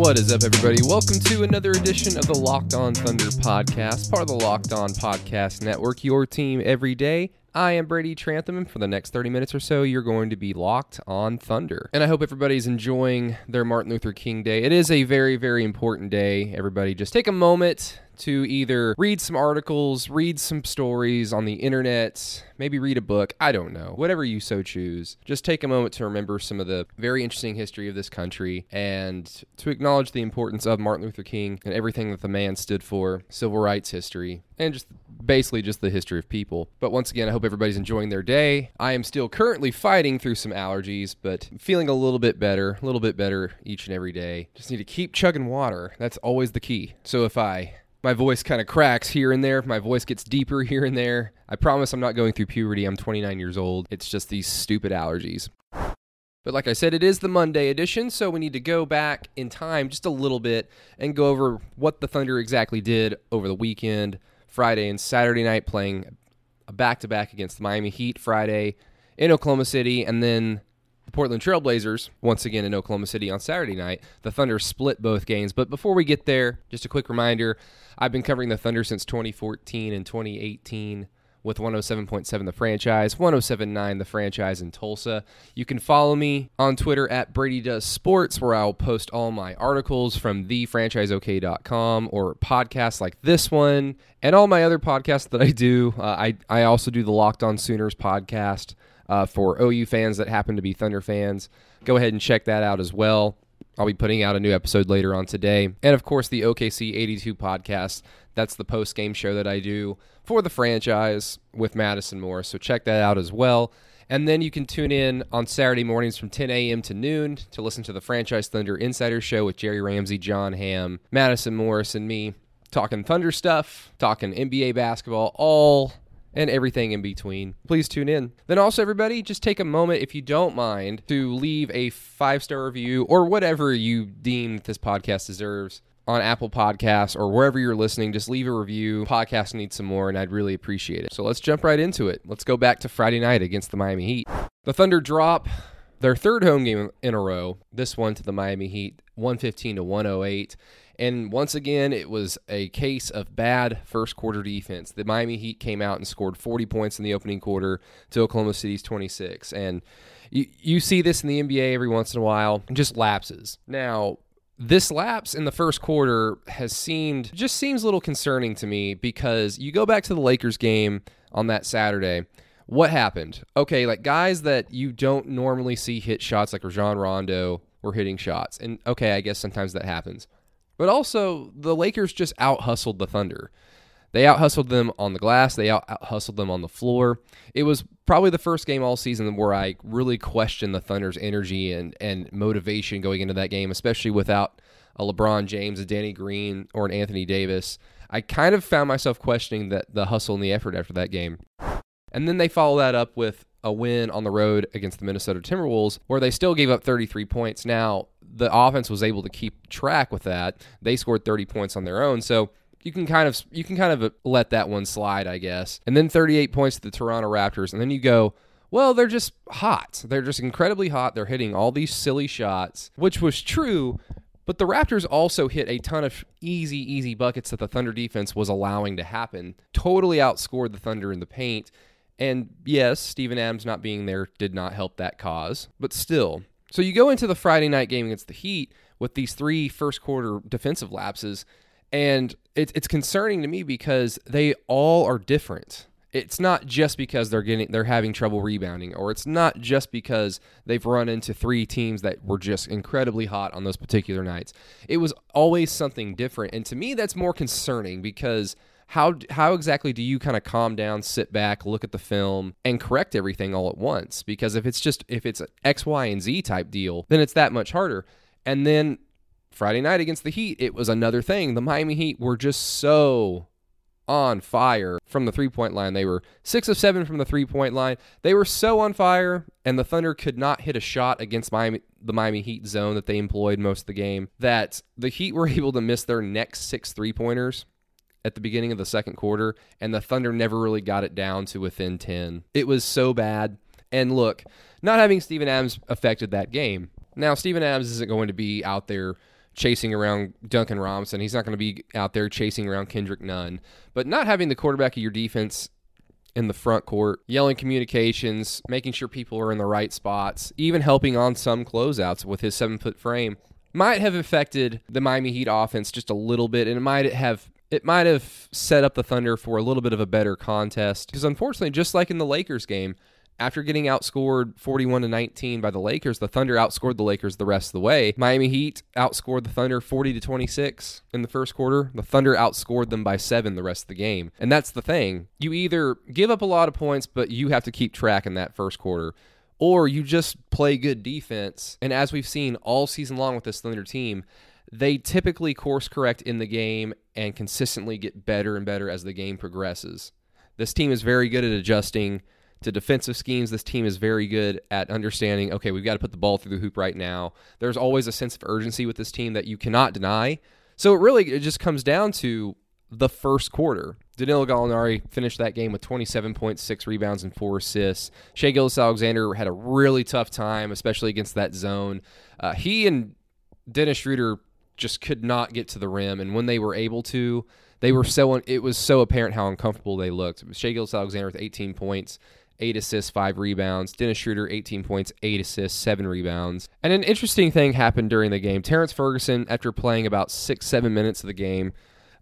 What is up, everybody? Welcome to another edition of the Locked On Thunder podcast, part of the Locked On Podcast Network, your team every day. I am Brady Trantham, and for the next 30 minutes or so, you're going to be locked on Thunder. And I hope everybody's enjoying their Martin Luther King Day. It is a very, very important day. Everybody, just take a moment to either read some articles, read some stories on the internet, maybe read a book. I don't know. Whatever you so choose. Just take a moment to remember some of the very interesting history of this country and to acknowledge the importance of Martin Luther King and everything that the man stood for, civil rights history, and just basically just the history of people. But once again, I hope everybody's enjoying their day. I am still currently fighting through some allergies, but feeling a little bit better, a little bit better each and every day. Just need to keep chugging water. That's always the key. So if I my voice kind of cracks here and there. My voice gets deeper here and there. I promise I'm not going through puberty. I'm 29 years old. It's just these stupid allergies. But like I said, it is the Monday edition, so we need to go back in time just a little bit and go over what the Thunder exactly did over the weekend, Friday and Saturday night, playing a back to back against the Miami Heat Friday in Oklahoma City, and then the Portland Trailblazers, once again in Oklahoma City on Saturday night. The Thunder split both games. But before we get there, just a quick reminder I've been covering the Thunder since 2014 and 2018 with 107.7 the franchise, 107.9 the franchise in Tulsa. You can follow me on Twitter at Brady Does Sports, where I'll post all my articles from thefranchiseok.com or podcasts like this one and all my other podcasts that I do. Uh, I, I also do the Locked On Sooners podcast uh, for OU fans that happen to be Thunder fans. Go ahead and check that out as well. I'll be putting out a new episode later on today. And of course, the OKC 82 podcast. That's the post game show that I do for the franchise with Madison Moore. So check that out as well. And then you can tune in on Saturday mornings from 10 a.m. to noon to listen to the Franchise Thunder Insider Show with Jerry Ramsey, John Hamm, Madison Morris, and me talking Thunder stuff, talking NBA basketball, all and everything in between. Please tune in. Then also, everybody, just take a moment, if you don't mind, to leave a five star review or whatever you deem this podcast deserves on Apple Podcasts or wherever you're listening. Just leave a review. Podcast needs some more, and I'd really appreciate it. So let's jump right into it. Let's go back to Friday night against the Miami Heat. The Thunder drop their third home game in a row. This one to the Miami Heat, 115 to 108. And once again, it was a case of bad first quarter defense. The Miami Heat came out and scored 40 points in the opening quarter to Oklahoma City's 26. And you, you see this in the NBA every once in a while, just lapses. Now, this lapse in the first quarter has seemed just seems a little concerning to me because you go back to the Lakers game on that Saturday. What happened? Okay, like guys that you don't normally see hit shots like Rajon Rondo were hitting shots. And okay, I guess sometimes that happens. But also, the Lakers just out hustled the Thunder. They out hustled them on the glass. They out hustled them on the floor. It was probably the first game all season where I really questioned the Thunder's energy and, and motivation going into that game, especially without a LeBron James, a Danny Green, or an Anthony Davis. I kind of found myself questioning that the hustle and the effort after that game. And then they follow that up with a win on the road against the Minnesota Timberwolves, where they still gave up 33 points. Now, the offense was able to keep track with that. They scored 30 points on their own. So you can kind of you can kind of let that one slide, I guess. And then 38 points to the Toronto Raptors, and then you go, well, they're just hot. They're just incredibly hot. They're hitting all these silly shots, which was true. But the Raptors also hit a ton of easy, easy buckets that the Thunder defense was allowing to happen. Totally outscored the Thunder in the paint. And yes, Steven Adams not being there did not help that cause, but still. So you go into the Friday night game against the Heat with these three first quarter defensive lapses, and it's it's concerning to me because they all are different. It's not just because they're getting they're having trouble rebounding, or it's not just because they've run into three teams that were just incredibly hot on those particular nights. It was always something different, and to me, that's more concerning because how how exactly do you kind of calm down, sit back, look at the film, and correct everything all at once? Because if it's just if it's an X, Y, and Z type deal, then it's that much harder. And then Friday night against the Heat, it was another thing. The Miami Heat were just so on fire from the three point line. They were six of seven from the three point line. They were so on fire, and the Thunder could not hit a shot against Miami, the Miami Heat zone that they employed most of the game. That the Heat were able to miss their next six three pointers at the beginning of the second quarter, and the Thunder never really got it down to within 10. It was so bad. And look, not having Steven Adams affected that game. Now, Steven Adams isn't going to be out there chasing around Duncan Robinson. He's not going to be out there chasing around Kendrick Nunn. But not having the quarterback of your defense in the front court, yelling communications, making sure people are in the right spots, even helping on some closeouts with his seven foot frame might have affected the Miami Heat offense just a little bit, and it might have it might have set up the Thunder for a little bit of a better contest. Because unfortunately, just like in the Lakers game, after getting outscored 41 to 19 by the Lakers, the Thunder outscored the Lakers the rest of the way. Miami Heat outscored the Thunder 40 to 26 in the first quarter. The Thunder outscored them by 7 the rest of the game. And that's the thing. You either give up a lot of points, but you have to keep track in that first quarter, or you just play good defense. And as we've seen all season long with this Thunder team, they typically course correct in the game and consistently get better and better as the game progresses. This team is very good at adjusting to defensive schemes. This team is very good at understanding, okay, we've got to put the ball through the hoop right now. There's always a sense of urgency with this team that you cannot deny. So it really it just comes down to the first quarter. Danilo Gallinari finished that game with 27.6 rebounds and four assists. Shai Gilgeous-Alexander had a really tough time, especially against that zone. Uh, he and Dennis Schroeder just could not get to the rim, and when they were able to, they were so it was so apparent how uncomfortable they looked. Shai Gilgeous-Alexander with 18 points, eight assists, five rebounds. Dennis Schroeder, 18 points, eight assists, seven rebounds. And an interesting thing happened during the game. Terrence Ferguson, after playing about six, seven minutes of the game,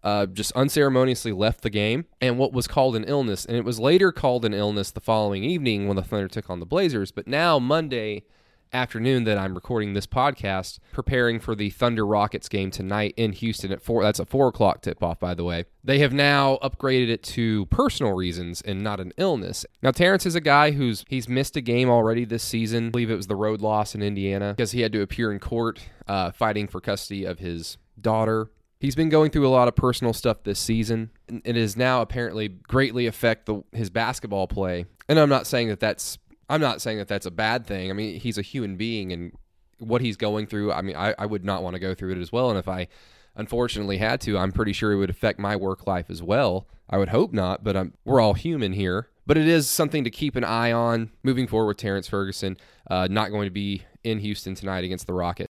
uh, just unceremoniously left the game and what was called an illness. And it was later called an illness the following evening when the Thunder took on the Blazers. But now, Monday, afternoon that I'm recording this podcast, preparing for the Thunder Rockets game tonight in Houston at four. That's a four o'clock tip off, by the way. They have now upgraded it to personal reasons and not an illness. Now, Terrence is a guy who's he's missed a game already this season. I believe it was the road loss in Indiana because he had to appear in court uh, fighting for custody of his daughter. He's been going through a lot of personal stuff this season. and It has now apparently greatly affect the, his basketball play. And I'm not saying that that's I'm not saying that that's a bad thing. I mean, he's a human being, and what he's going through, I mean, I, I would not want to go through it as well. And if I unfortunately had to, I'm pretty sure it would affect my work life as well. I would hope not, but I'm, we're all human here. But it is something to keep an eye on moving forward with Terrence Ferguson. Uh, not going to be in Houston tonight against the Rockets.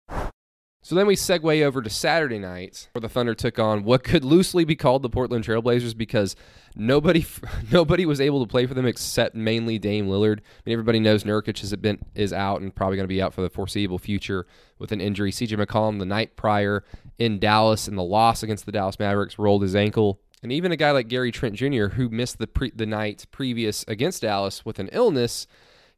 So then we segue over to Saturday night, where the Thunder took on what could loosely be called the Portland Trailblazers because nobody nobody was able to play for them except mainly Dame Lillard. I mean, everybody knows Nurkic has been is out and probably going to be out for the foreseeable future with an injury. CJ McCollum the night prior in Dallas in the loss against the Dallas Mavericks rolled his ankle. And even a guy like Gary Trent Jr., who missed the pre- the night previous against Dallas with an illness,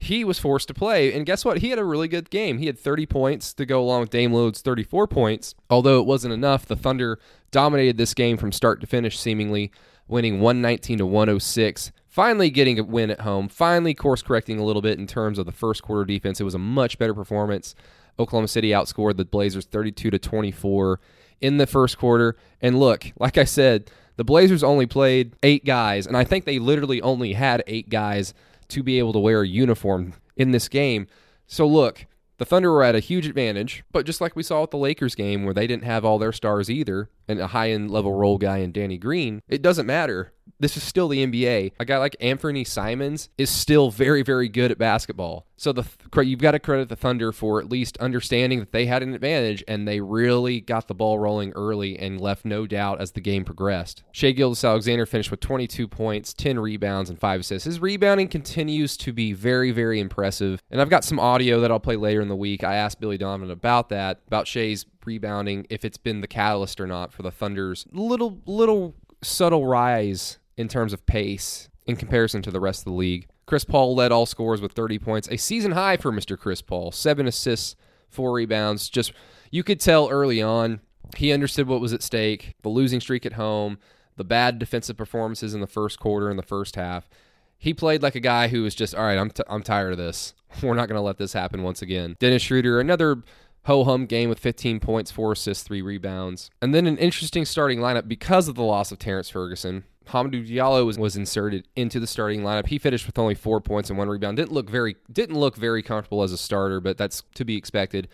he was forced to play. And guess what? He had a really good game. He had 30 points to go along with Dame Lillard's 34 points. Although it wasn't enough, the Thunder dominated this game from start to finish, seemingly winning 119 to 106. Finally getting a win at home. Finally course correcting a little bit in terms of the first quarter defense. It was a much better performance. Oklahoma City outscored the Blazers 32 to 24 in the first quarter. And look, like I said, the Blazers only played eight guys, and I think they literally only had eight guys to be able to wear a uniform in this game. So look, the Thunder were at a huge advantage, but just like we saw at the Lakers game where they didn't have all their stars either, and a high end level role guy in Danny Green, it doesn't matter. This is still the NBA. A guy like Anthony Simons is still very, very good at basketball. So the you've got to credit the Thunder for at least understanding that they had an advantage and they really got the ball rolling early and left no doubt as the game progressed. Shai Gilgeous-Alexander finished with 22 points, 10 rebounds, and 5 assists. His rebounding continues to be very, very impressive. And I've got some audio that I'll play later in the week. I asked Billy Donovan about that, about Shai's rebounding, if it's been the catalyst or not for the Thunder's little, little subtle rise in terms of pace in comparison to the rest of the league. Chris Paul led all scores with 30 points, a season high for Mr. Chris Paul. Seven assists, four rebounds. Just you could tell early on he understood what was at stake. The losing streak at home, the bad defensive performances in the first quarter and the first half. He played like a guy who was just, all right, I'm, t- I'm tired of this. We're not going to let this happen once again. Dennis Schroeder, another ho hum game with 15 points, four assists, three rebounds. And then an interesting starting lineup because of the loss of Terrence Ferguson. Hamidou Diallo was, was inserted into the starting lineup. He finished with only four points and one rebound. Didn't look very didn't look very comfortable as a starter, but that's to be expected.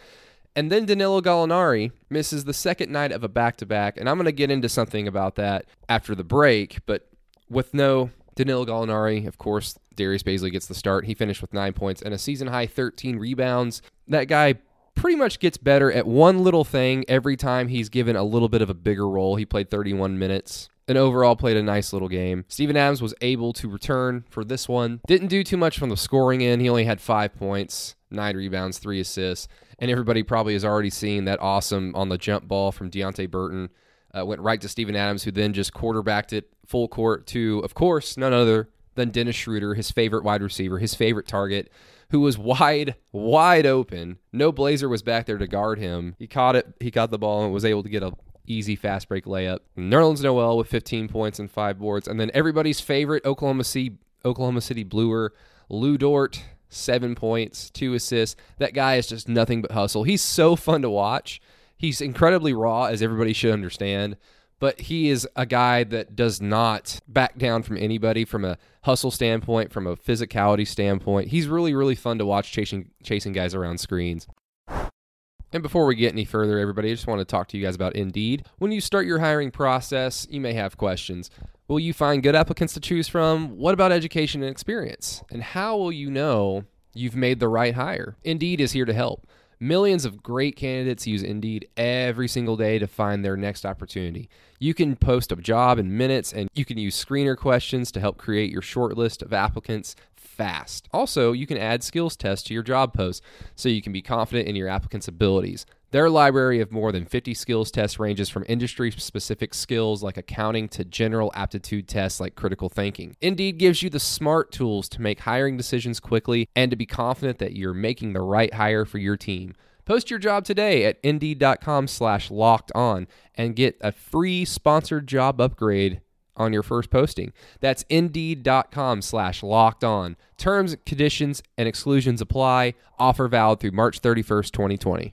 And then Danilo Gallinari misses the second night of a back to back, and I'm going to get into something about that after the break. But with no Danilo Gallinari, of course, Darius Bazley gets the start. He finished with nine points and a season high 13 rebounds. That guy pretty much gets better at one little thing every time he's given a little bit of a bigger role. He played 31 minutes and overall played a nice little game. Steven Adams was able to return for this one. Didn't do too much from the scoring end. He only had five points, nine rebounds, three assists. And everybody probably has already seen that awesome on the jump ball from Deonte Burton. Uh, went right to Steven Adams, who then just quarterbacked it full court to, of course, none other than Dennis Schroeder, his favorite wide receiver, his favorite target, who was wide, wide open. No Blazer was back there to guard him. He caught it, he got the ball, and was able to get a easy fast break layup. Nerlens Noel with 15 points and five boards, and then everybody's favorite Oklahoma City Oklahoma City Bluer, Lu Dort, seven points, two assists. That guy is just nothing but hustle. He's so fun to watch. He's incredibly raw, as everybody should understand. But he is a guy that does not back down from anybody from a hustle standpoint, from a physicality standpoint. He's really, really fun to watch chasing chasing guys around screens. And before we get any further, everybody, I just want to talk to you guys about Indeed. When you start your hiring process, you may have questions. Will you find good applicants to choose from? What about education and experience? And how will you know you've made the right hire? Indeed is here to help. Millions of great candidates use Indeed every single day to find their next opportunity. You can post a job in minutes and you can use screener questions to help create your short list of applicants fast. Also, you can add skills tests to your job post so you can be confident in your applicant's abilities. Their library of more than 50 skills tests ranges from industry specific skills like accounting to general aptitude tests like critical thinking. Indeed gives you the smart tools to make hiring decisions quickly and to be confident that you're making the right hire for your team. Post your job today at indeed.com slash locked on and get a free sponsored job upgrade on your first posting. That's indeed.com slash locked on. Terms, conditions, and exclusions apply. Offer valid through March 31st, 2020.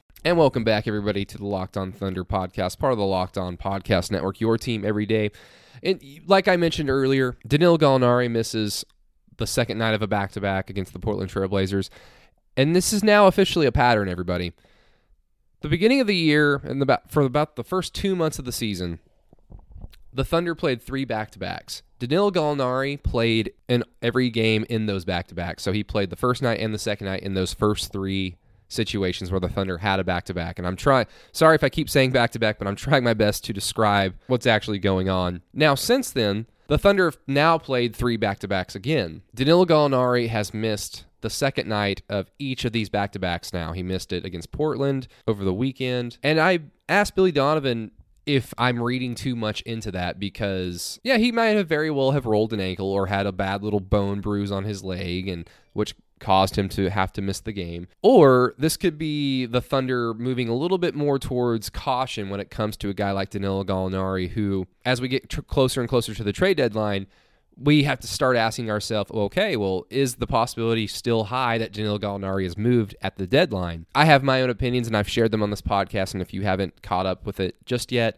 And welcome back, everybody, to the Locked On Thunder podcast, part of the Locked On Podcast Network, your team every day. And like I mentioned earlier, Danilo Gallinari misses the second night of a back to back against the Portland Trailblazers. And this is now officially a pattern, everybody. The beginning of the year, and about, for about the first two months of the season, the Thunder played three back to backs. Danilo Gallinari played in every game in those back to backs. So he played the first night and the second night in those first three situations where the Thunder had a back to back. And I'm trying, sorry if I keep saying back to back, but I'm trying my best to describe what's actually going on. Now, since then, the Thunder have now played three back to backs again. Danilo Gallinari has missed the second night of each of these back to backs now. He missed it against Portland over the weekend. And I asked Billy Donovan if I'm reading too much into that because yeah, he might have very well have rolled an ankle or had a bad little bone bruise on his leg and which caused him to have to miss the game. Or this could be the Thunder moving a little bit more towards caution when it comes to a guy like Danilo Gallinari who as we get tr- closer and closer to the trade deadline we have to start asking ourselves, okay, well, is the possibility still high that Danilo Gallinari is moved at the deadline? I have my own opinions, and I've shared them on this podcast. And if you haven't caught up with it just yet,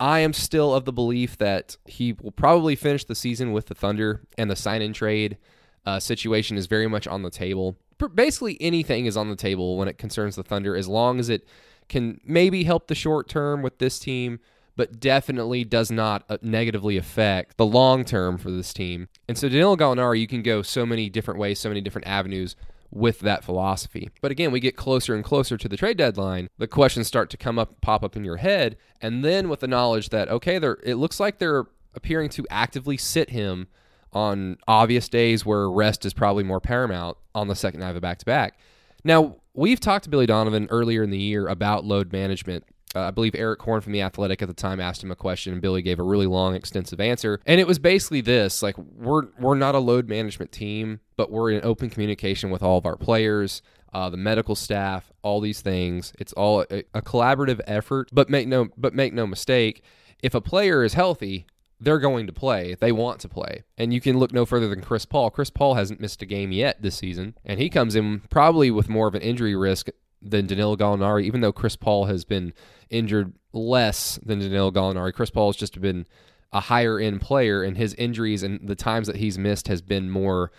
I am still of the belief that he will probably finish the season with the Thunder, and the sign-and-trade uh, situation is very much on the table. Basically, anything is on the table when it concerns the Thunder, as long as it can maybe help the short term with this team but definitely does not uh, negatively affect the long term for this team. And so Danilo Gallinari, you can go so many different ways, so many different avenues with that philosophy. But again, we get closer and closer to the trade deadline. The questions start to come up, pop up in your head, and then with the knowledge that okay, they're it looks like they're appearing to actively sit him on obvious days where rest is probably more paramount on the second night of a back to back. Now, we've talked to Billy Donovan earlier in the year about load management. Uh, I believe Erik Horne from The Athletic at the time asked him a question, and Billy gave a really long, extensive answer. And it was basically this like, we're, we're not a load management team, but we're in open communication with all of our players. Uh, the medical staff, all these things. It's all a, a collaborative effort. But make no, but make no mistake, if a player is healthy, they're going to play. They want to play. And you can look no further than Chris Paul. Chris Paul hasn't missed a game yet this season, and he comes in probably with more of an injury risk than Danilo Gallinari, even though Chris Paul has been injured less than Danilo Gallinari. Chris Paul has just been a higher end player, and his injuries and the times that he's missed has been more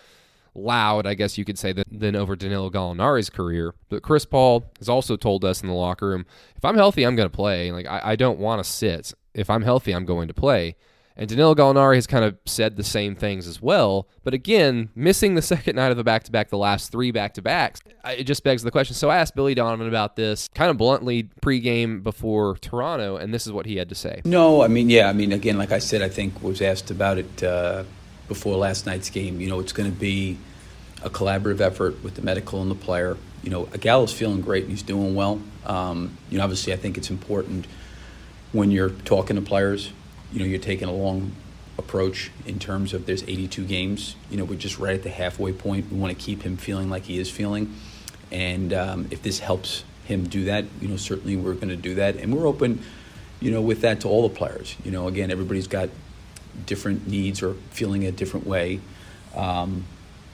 loud, I guess you could say, than, than over Danilo Gallinari's career. But Chris Paul has also told us in the locker room, if I'm healthy, I'm going to play. Like I, I don't want to sit. If I'm healthy, I'm going to play. And Danilo Gallinari has kind of said the same things as well. But again, missing the second night of the back to back, the last three back to backs, it just begs the question. So I asked Billy Donovan about this kind of bluntly pregame before Toronto, and this is what he had to say. No, I mean, yeah, I mean, again, like I said, I think was asked about it uh, before last night's game. You know, it's going to be a collaborative effort with the medical and the player. You know, Gallo's feeling great and he's doing well. Um, you know, obviously, I think it's important when you're talking to players you know, you're taking a long approach in terms of there's 82 games. You know, we're just right at the halfway point. We want to keep him feeling like he is feeling. And um, if this helps him do that, you know, certainly we're going to do that. And we're open, you know, with that to all the players. You know, again, everybody's got different needs or feeling a different way. Um,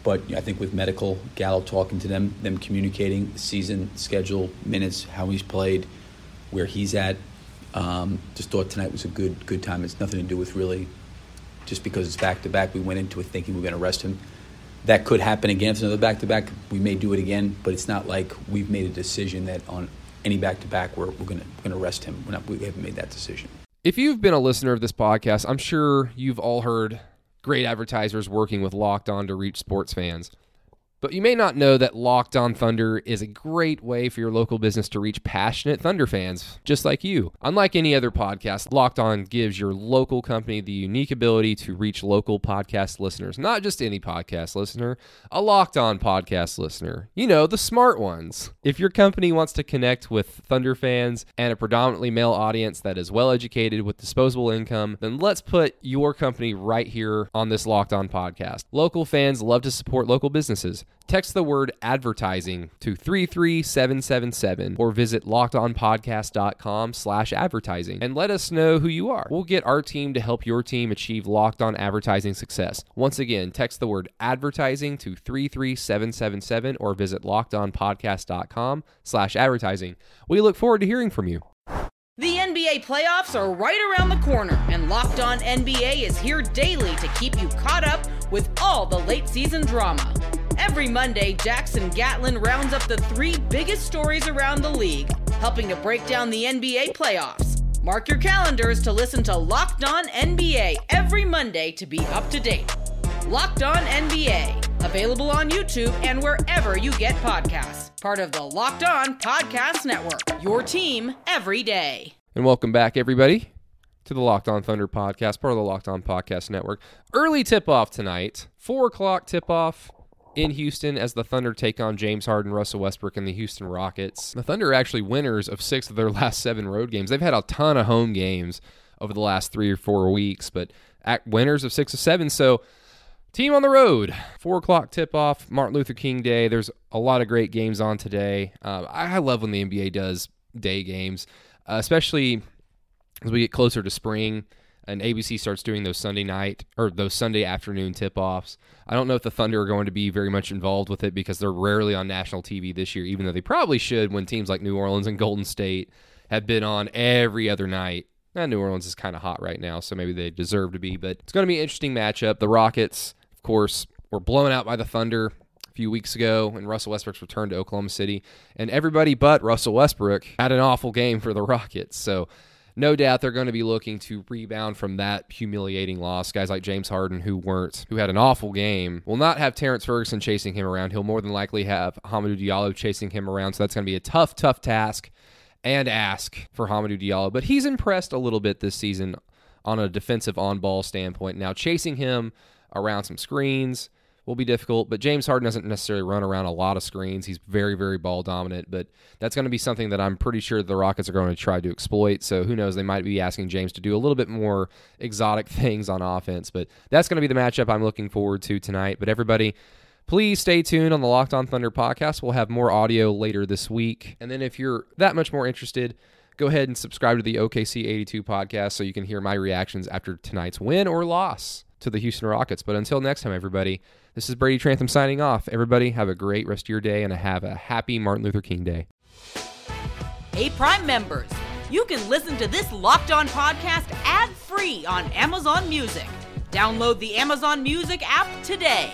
but I think with medical, Gallo talking to them, them communicating season, schedule, minutes, how he's played, where he's at, um, just thought tonight was a good good time. It's nothing to do with really just because it's back to back. We went into it thinking we are going to rest him. That could happen again. If it's another back to back, we may do it again. But it's not like we've made a decision that on any back to back we're, we're going to we're rest him. We're not, we haven't made that decision. If you've been a listener of this podcast, I'm sure you've all heard great advertisers working with Locked On to reach sports fans. But you may not know that Locked On Thunder is a great way for your local business to reach passionate Thunder fans just like you. Unlike any other podcast, Locked On gives your local company the unique ability to reach local podcast listeners, not just any podcast listener, a Locked On podcast listener. You know, the smart ones. If your company wants to connect with Thunder fans and a predominantly male audience that is well educated with disposable income, then let's put your company right here on this Locked On podcast. Local fans love to support local businesses. Text the word advertising to 33777 or visit lockedonpodcast.com slash advertising and let us know who you are. We'll get our team to help your team achieve locked on advertising success. Once again, text the word advertising to 33777 or visit lockedonpodcast.com slash advertising. We look forward to hearing from you. The NBA playoffs are right around the corner, and Locked On NBA is here daily to keep you caught up with all the late season drama. Every Monday, Jackson Gatlin rounds up the three biggest stories around the league, helping to break down the NBA playoffs. Mark your calendars to listen to Locked On NBA every Monday to be up to date. Locked On NBA, available on YouTube and wherever you get podcasts. Part of the Locked On Podcast Network, your team every day. And welcome back, everybody, to the Locked On Thunder podcast, part of the Locked On Podcast Network. Early tip off tonight, 4 o'clock tip off in Houston as the Thunder take on James Harden, Russell Westbrook, and the Houston Rockets. The Thunder are actually winners of six of their last seven road games. They've had a ton of home games over the last three or four weeks, but winners of six of seven. So, team on the road, four o'clock tip off, Martin Luther King Day. There's a lot of great games on today. Uh, I, love when the NBA does day games, uh, especially as we get closer to spring and ABC starts doing those Sunday night or those Sunday afternoon tip offs. I don't know if the Thunder are going to be very much involved with it because they're rarely on national TV this year, even though they probably should when teams like New Orleans and Golden State have been on every other night. And New Orleans is kind of hot right now, so maybe they deserve to be, but it's going to be an interesting matchup. The Rockets, of course, were blown out by the Thunder a few weeks ago and Russell Westbrook's returned to Oklahoma City, and everybody but Russell Westbrook had an awful game for the Rockets. So no doubt they're going to be looking to rebound from that humiliating loss. Guys like James Harden, who weren't, who had an awful game, will not have Terrence Ferguson chasing him around. He'll more than likely have Hamidou Diallo chasing him around. So that's going to be a tough, tough task and ask for Hamidou Diallo. But he's impressed a little bit this season on a defensive on ball standpoint. Now, chasing him around some screens will be difficult, but James Harden doesn't necessarily run around a lot of screens. He's very, very ball dominant, but that's going to be something that I'm pretty sure the Rockets are going to try to exploit. So who knows? They might be asking James to do a little bit more exotic things on offense, but that's going to be the matchup I'm looking forward to tonight. But everybody, Please stay tuned on the Locked On Thunder podcast. We'll have more audio later this week. And then if you're that much more interested, go ahead and subscribe to the OKC 82 podcast so you can hear my reactions after tonight's win or loss to the Houston Rockets. But until next time, everybody, this is Brady Trantham signing off. Everybody, have a great rest of your day and have a happy Martin Luther King Day. Hey, Prime members, you can listen to this Locked On podcast ad free on Amazon Music. Download the Amazon Music app today.